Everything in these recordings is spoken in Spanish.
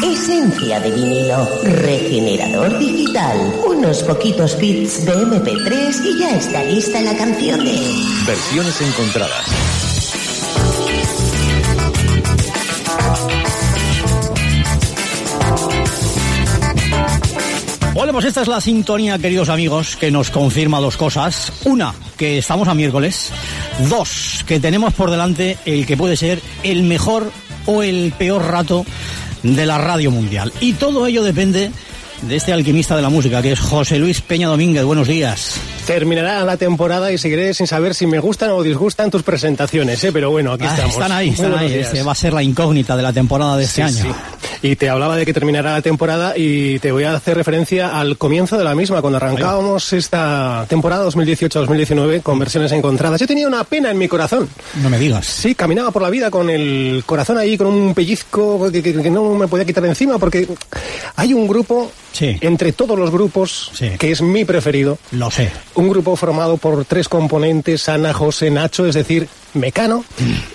Esencia de vinilo, regenerador digital, unos poquitos bits de MP3 y ya está lista la canción de... Versiones encontradas. Bueno, pues esta es la sintonía, queridos amigos, que nos confirma dos cosas. Una, que estamos a miércoles. Dos, que tenemos por delante el que puede ser el mejor o el peor rato de la radio mundial. Y todo ello depende de este alquimista de la música, que es José Luis Peña Domínguez. Buenos días. Terminará la temporada y seguiré sin saber si me gustan o disgustan tus presentaciones, ¿eh? pero bueno, aquí Ah, estamos. están ahí, están ahí. Ese va a ser la incógnita de la temporada de este Sí, año. sí. Y te hablaba de que terminará la temporada y te voy a hacer referencia al comienzo de la misma, cuando arrancábamos esta temporada 2018-2019 con versiones encontradas. Yo tenía una pena en mi corazón. No me digas. Sí, caminaba por la vida con el corazón ahí, con un pellizco que, que- que no me podía quitar de encima, porque hay un grupo, Sí. entre todos los grupos, que es mi preferido. Lo sé. Un grupo formado por tres componentes, Ana, José, Nacho, es decir, Mecano.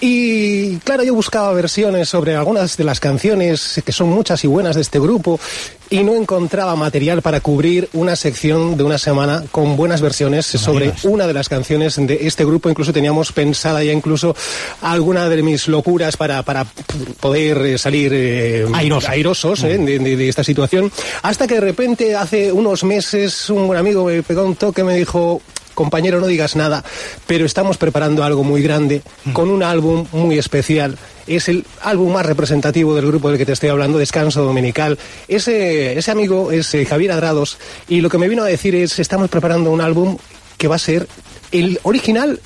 Y claro, yo buscaba versiones sobre algunas de las canciones, que son muchas y buenas de este grupo, y no encontraba material para cubrir una sección de una semana con buenas versiones sobre una de las canciones de este grupo. Incluso teníamos pensada ya incluso alguna de mis locuras para, para poder eh, salir eh, Airoso. airosos eh, de, de- de esta situación. Hasta que de repente, hace unos meses, un buen amigo me pegó un toque y me dijo, compañero, no digas nada, pero estamos preparando algo muy grande, con un álbum muy especial. Es el álbum más representativo del grupo del que te estoy hablando, Descanso Dominical. Ese, ese amigo es eh, Javier Adrados y lo que me vino a decir es, estamos preparando un álbum que va a ser el original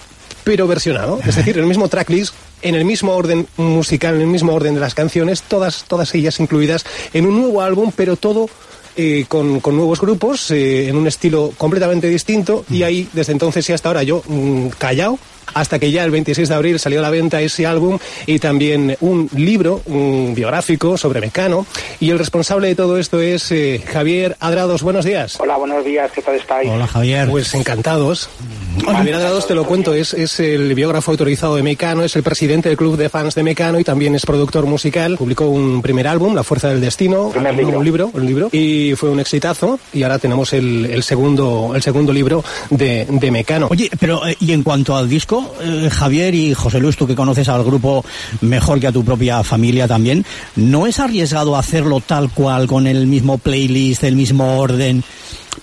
pero versionado, es decir, el mismo tracklist, en el mismo orden musical, en el mismo orden de las canciones, todas, todas ellas incluidas en un nuevo álbum, pero todo eh, con, con nuevos grupos, eh, en un estilo completamente distinto, y ahí, desde entonces y hasta ahora, yo mm, callado, hasta que ya el 26 de abril salió a la venta ese álbum y también un libro un biográfico sobre Mecano, y el responsable de todo esto es eh, Javier Adrados. Buenos días. Hola, buenos días, ¿qué tal estáis? Hola, Javier. Pues encantados. Javier Adrados, te lo cuento, es, es el biógrafo autorizado de Mecano, es el presidente del club de fans de Mecano y también es productor musical. Publicó un primer álbum, La Fuerza del Destino, Primer un libro. libro, un libro, y fue un exitazo. Y ahora tenemos el, el segundo, el segundo libro de, de Mecano. Oye, pero eh, y en cuanto al disco, eh, Javier y José Luis, tú que conoces al grupo mejor que a tu propia familia también, ¿no es arriesgado hacerlo tal cual, con el mismo playlist, el mismo orden,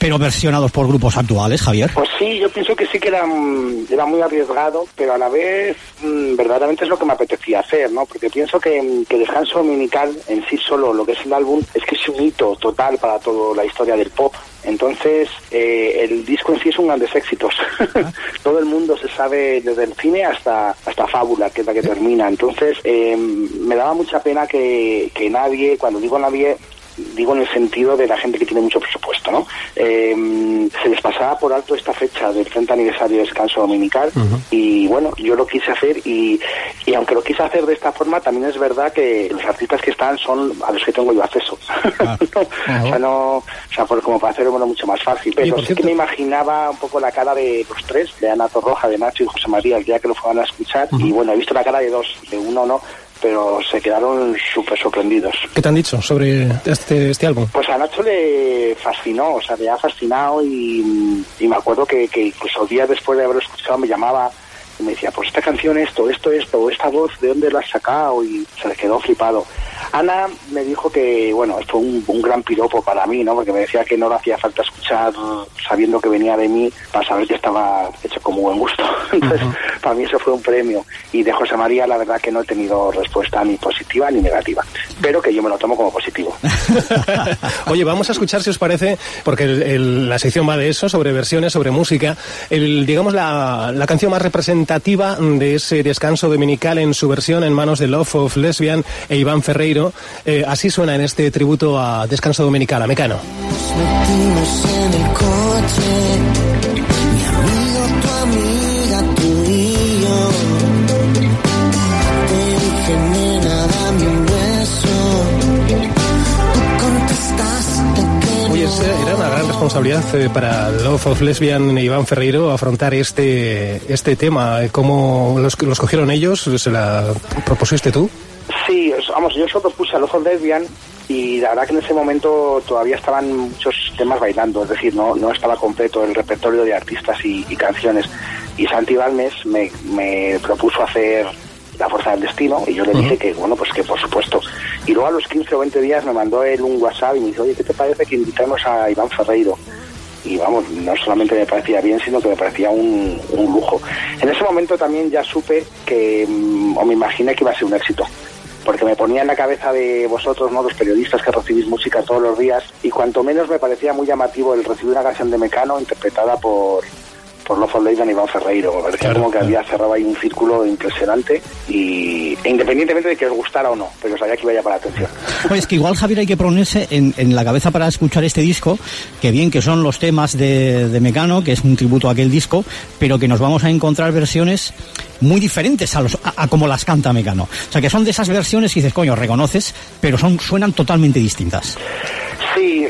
pero versionados por grupos actuales, Javier? Pues sí, yo pienso que sí que era, mm, muy arriesgado, pero a la vez mm, verdaderamente es lo que me apetecía hacer, ¿no? Porque pienso que, mm, que Descanso Dominical en sí solo, lo que es el álbum, es que es un hito total para toda la historia del pop. Entonces, eh, el disco en sí es un grandes éxitos. Todo el mundo se sabe desde el cine hasta hasta Fábula, que es la que termina. Entonces, eh, me daba mucha pena que, que nadie, cuando digo nadie, digo en el sentido de la gente que tiene mucho presupuesto, ¿no? Eh, se les pasaba por alto esta fecha del 30 aniversario de descanso dominical y bueno, yo lo quise hacer y, y aunque lo quise hacer de esta forma, también es verdad que los artistas que están son a los que tengo yo acceso. ¿no? O sea, no, o sea, por- como para hacerlo bueno, mucho más fácil. Pero sí que me imaginaba un poco la cara de los tres, de Ana Torroja, de Nacho y José María, el día que lo fueran a escuchar. Y bueno, he visto la cara de dos, de uno no, pero se quedaron súper sorprendidos. ¿Qué te han dicho sobre este, este álbum? Pues a Nacho le fascinó, o sea, le ha fascinado y, y me acuerdo que, que incluso días después de haberlo escuchado me llamaba y me decía, pues esta canción, esto, esto, esto, esta voz, ¿de dónde la has sacado? Y se le quedó flipado. Ana me dijo que, bueno, fue un, un gran piropo para mí, ¿no? Porque me decía que no le hacía falta escuchar sabiendo que venía de mí para saber que estaba hecho con buen gusto. Entonces, para mí eso fue un premio. Y de José María, la verdad que no he tenido respuesta ni positiva ni negativa, pero que yo me lo tomo como positivo. Oye, vamos a escuchar si os parece, porque el- el- la sección va de eso, sobre versiones, sobre música. El, digamos, la, la canción más representativa de ese descanso dominical en su versión en manos de Love of Lesbian e Iván Ferreiro. Eh, así suena en este tributo a Descanso Dominical, a Mecano. y Oye, era una gran responsabilidad eh, para Love of Lesbian e Iván Ferreiro afrontar este, este tema. ¿Cómo los, los cogieron ellos? ¿Se la propusiste tú? Sí, vamos, yo solo puse a Love of Lesbian y la verdad que en ese momento todavía estaban muchos temas bailando, es decir, no, no estaba completo el repertorio de artistas y, y canciones. Y Santi Balmes me, me propuso hacer La Fuerza del Destino y yo le dije que, bueno, pues que por supuesto. Y luego a los 15 o 20 días me mandó él un WhatsApp y me dijo, oye, ¿qué te parece que invitemos a Iván Ferreiro? y vamos, no solamente me parecía bien, sino que me parecía un, un lujo. En ese momento también ya supe que, mm, o me imaginé que iba a ser un éxito, porque me ponía en la cabeza de vosotros, ¿no? los periodistas que recibís música todos los días, y cuanto menos me parecía muy llamativo el recibir una canción de Mecano interpretada por por Love of Leyland y Iván Ferreiro. Me parecía Claro, como que había cerrado ahí un círculo impresionante y e independientemente de que os gustara o no, pero sabía que iba a llamar la atención. Pues es que igual Javier hay que ponerse en, en la cabeza para escuchar este disco, que bien que son los temas de, de Mecano, que es un tributo a aquel disco, pero que nos vamos a encontrar versiones muy diferentes a, los, a, a como las canta Mecano. O sea, que son de esas versiones que dices, coño, reconoces, pero son suenan totalmente distintas. Sí,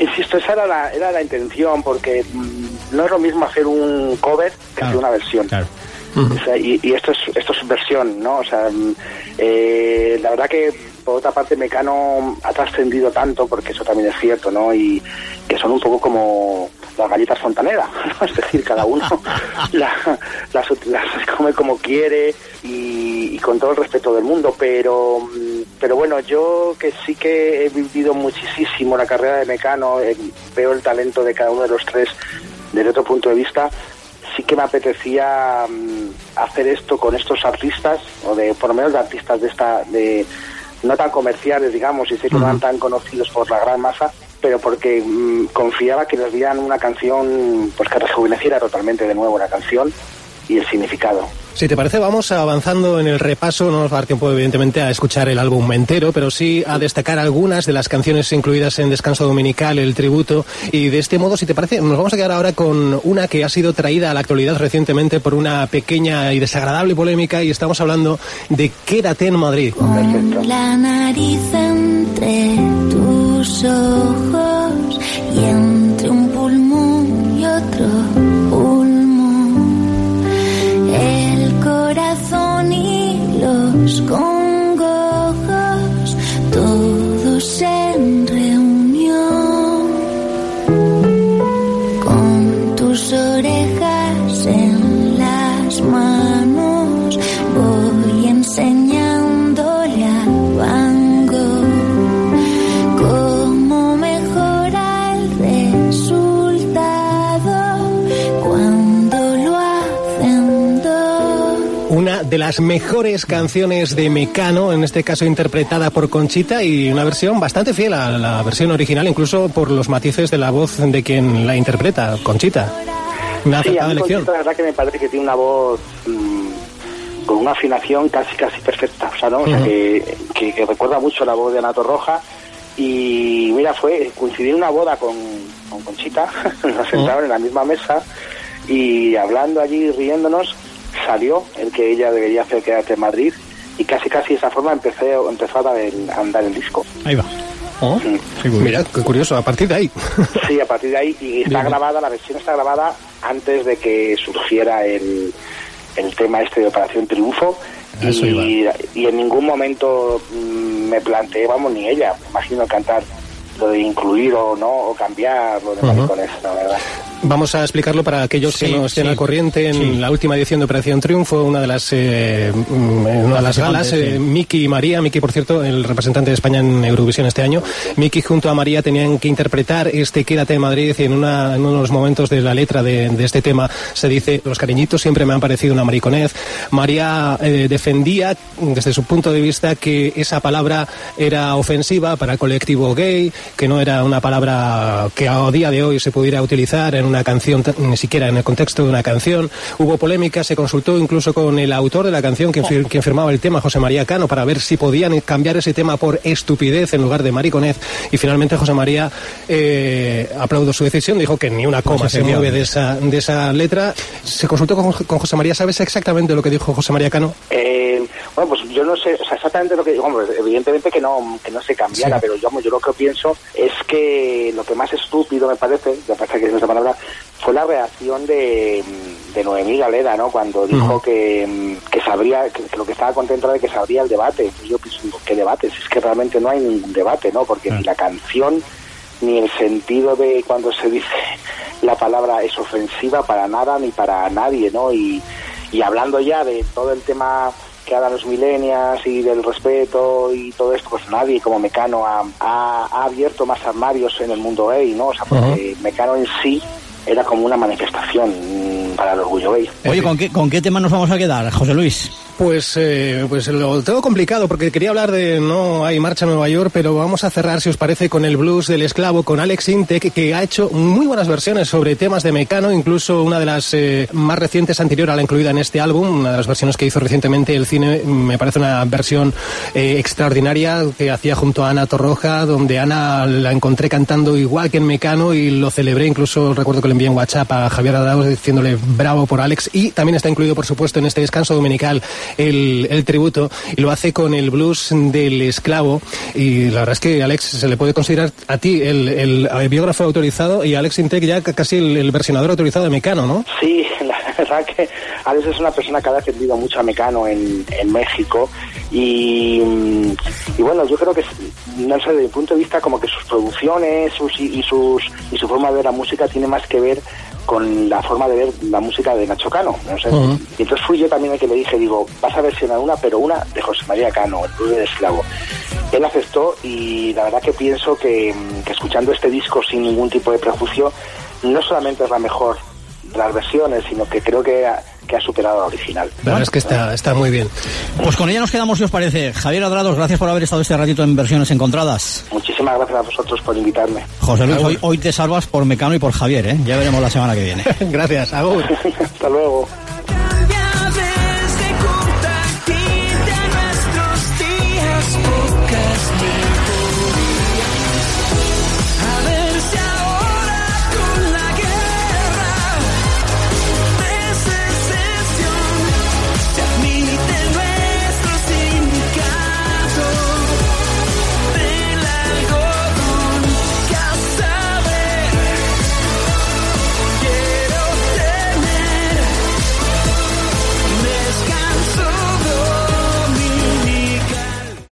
insisto, esa era la, era la intención, porque mm, no es lo mismo hacer un cover que Claro, hacer una versión. claro. O sea, y, y esto es esto es versión, ¿no? O sea, mm, eh, la verdad que por otra parte Mecano ha trascendido tanto, porque eso también es cierto, ¿no? Y que son un poco como las galletas fontanera, ¿no? Es decir, cada uno la- las, las come como quiere y, y con todo el respeto del mundo, pero mm, pero bueno, yo que sí que he vivido muchísimo la carrera de Mecano, eh, veo el talento de cada uno de los tres desde otro punto de vista, sí que me apetecía mm, hacer esto con estos artistas, o de por lo menos de artistas de esta, de no tan comerciales, digamos, y sé que no eran tan conocidos por la gran masa, pero porque mm, confiaba que les dieran una canción pues que rejuveneciera totalmente de nuevo la canción y el significado. Si te parece, vamos avanzando en el repaso. No nos va a dar tiempo, evidentemente, a escuchar el álbum entero, pero sí a destacar algunas de las canciones incluidas en Descanso Dominical, el tributo. Y de este modo, si te parece, nos vamos a quedar ahora con una que ha sido traída a la actualidad recientemente por una pequeña y desagradable polémica. Y estamos hablando de Quédate en Madrid. Perfecto. La nariz entre tus ojos de las mejores canciones de Mecano, en este caso interpretada por Conchita, y una versión bastante fiel a la versión original, incluso por los matices de la voz de quien la interpreta, Conchita. Una Sí, a mí. Conchita, la verdad que me parece que tiene una voz mm, con una afinación casi casi perfecta, o sea, ¿no? O sea, que, que- que recuerda mucho la voz de Anato Roja y mira, fue coincidir una boda con, con Conchita, nos sentaron en la misma mesa y hablando allí, riéndonos, salió el que ella debería hacer quedarte en Madrid y casi casi de esa forma empecé, empezó a, dar el- a andar el disco. Ahí va. Oh, Mm. qué curioso. Mira, qué curioso, a partir de ahí. Sí, a partir de ahí, y está Bien. grabada, la versión está grabada antes de que surgiera el, el tema este de Operación Triunfo. Y, y en ningún momento mm, me planteé, vamos, ni ella, me imagino cantar lo de incluir o no, o cambiar lo de Ujú. maricones, la verdad. Vamos a explicarlo para aquellos Sí, que no estén sí. al corriente. En Sí. la última edición de Operación Triunfo, una de las, eh, mm, una de las galas, eh. Miki y María, Miki por cierto, el representante de España en Eurovisión este año, Miki junto a María tenían que interpretar este Quédate en Madrid y en, una, en uno de los momentos de la letra de, de este tema se dice, los cariñitos siempre me han parecido una mariconez. María eh, defendía desde su punto de vista que esa palabra era ofensiva para el colectivo gay, que no era una palabra que a día de hoy se pudiera utilizar en una canción, ni siquiera en el contexto de una canción. Hubo polémica, se consultó incluso con el autor de la canción, quien, fir- quien firmaba el tema, José María Cano, para ver si podían cambiar ese tema por estupidez en lugar de mariconez. Y finalmente José María eh, aplaudió su decisión, dijo que ni una coma Pues se señor. mueve de esa, de esa letra. Se consultó con, con José María, ¿sabes exactamente lo que dijo José María Cano? Eh, bueno, pues yo no sé, o sea, exactamente lo que digo, evidentemente que no, que no se cambiara, Sí. pero yo, yo lo que pienso es que lo que más estúpido me parece, me parece que es esa palabra, fue la reacción de, de Noemí Galera, ¿no? Cuando dijo que, que sabría, que, que lo que estaba contento era de que sabría el debate. Yo pienso, ¿qué debates? Es que realmente no hay ningún debate, ¿no? Porque ni la canción ni el sentido de cuando se dice la palabra es ofensiva para nada ni para nadie, ¿no? Y, y hablando ya de todo el tema que hagan los millennials y del respeto y todo esto, pues nadie como Mecano ha, ha- ha abierto más armarios en el mundo gay, ¿no? O sea, porque Mecano en sí era como una manifestación para el orgullo gay. Oye, ¿con qué, ¿con qué tema nos vamos a quedar, José Luis? Pues, eh, pues lo tengo complicado porque quería hablar de No hay marcha en Nueva York, pero vamos a cerrar, si os parece, con el blues del esclavo, con Alex Intec, que ha hecho muy buenas versiones sobre temas de Mecano, incluso una de las eh, más recientes anterior a la incluida en este álbum, una de las versiones que hizo recientemente el cine, me parece una versión eh, extraordinaria que hacía junto a Ana Torroja, donde Ana la encontré cantando igual que en Mecano y lo celebré, incluso recuerdo que le envié un WhatsApp a Javier Adaos diciéndole bravo por Alex y también está incluido, por supuesto, en este descanso dominical el, el tributo y lo hace con el blues del esclavo y la verdad es que Alex se le puede considerar a ti el, el, biógrafo autorizado y Alex Intec ya ca- casi el, versionador autorizado de Mecano, ¿no? Sí, la verdad que Alex es una persona que ha defendido mucho a Mecano en, en México y, mm, y bueno, yo creo que, no sé, desde mi punto de vista, como que sus producciones sus, y sus, y su forma de ver la música tiene más que ver con la forma de ver la música de Nacho Cano. No sé. Ujú. Y entonces fui yo también el que le dije, digo, vas a versionar una, pero una de José María Cano, el blues del esclavo. Él aceptó y la verdad que pienso que, que escuchando este disco sin ningún tipo de prejuicio, no solamente es la mejor de las versiones, sino que creo que que ha superado la original. La verdad es que está, está muy bien. Pues con ella nos quedamos, si os parece. Javier Adrados, gracias por haber estado este ratito en Versiones Encontradas. Muchísimas gracias a vosotros por invitarme. José Luis, hoy, hoy te salvas por Mecano y por Javier, ¿eh? Ya veremos la semana que viene. Gracias, Agur. Hasta luego.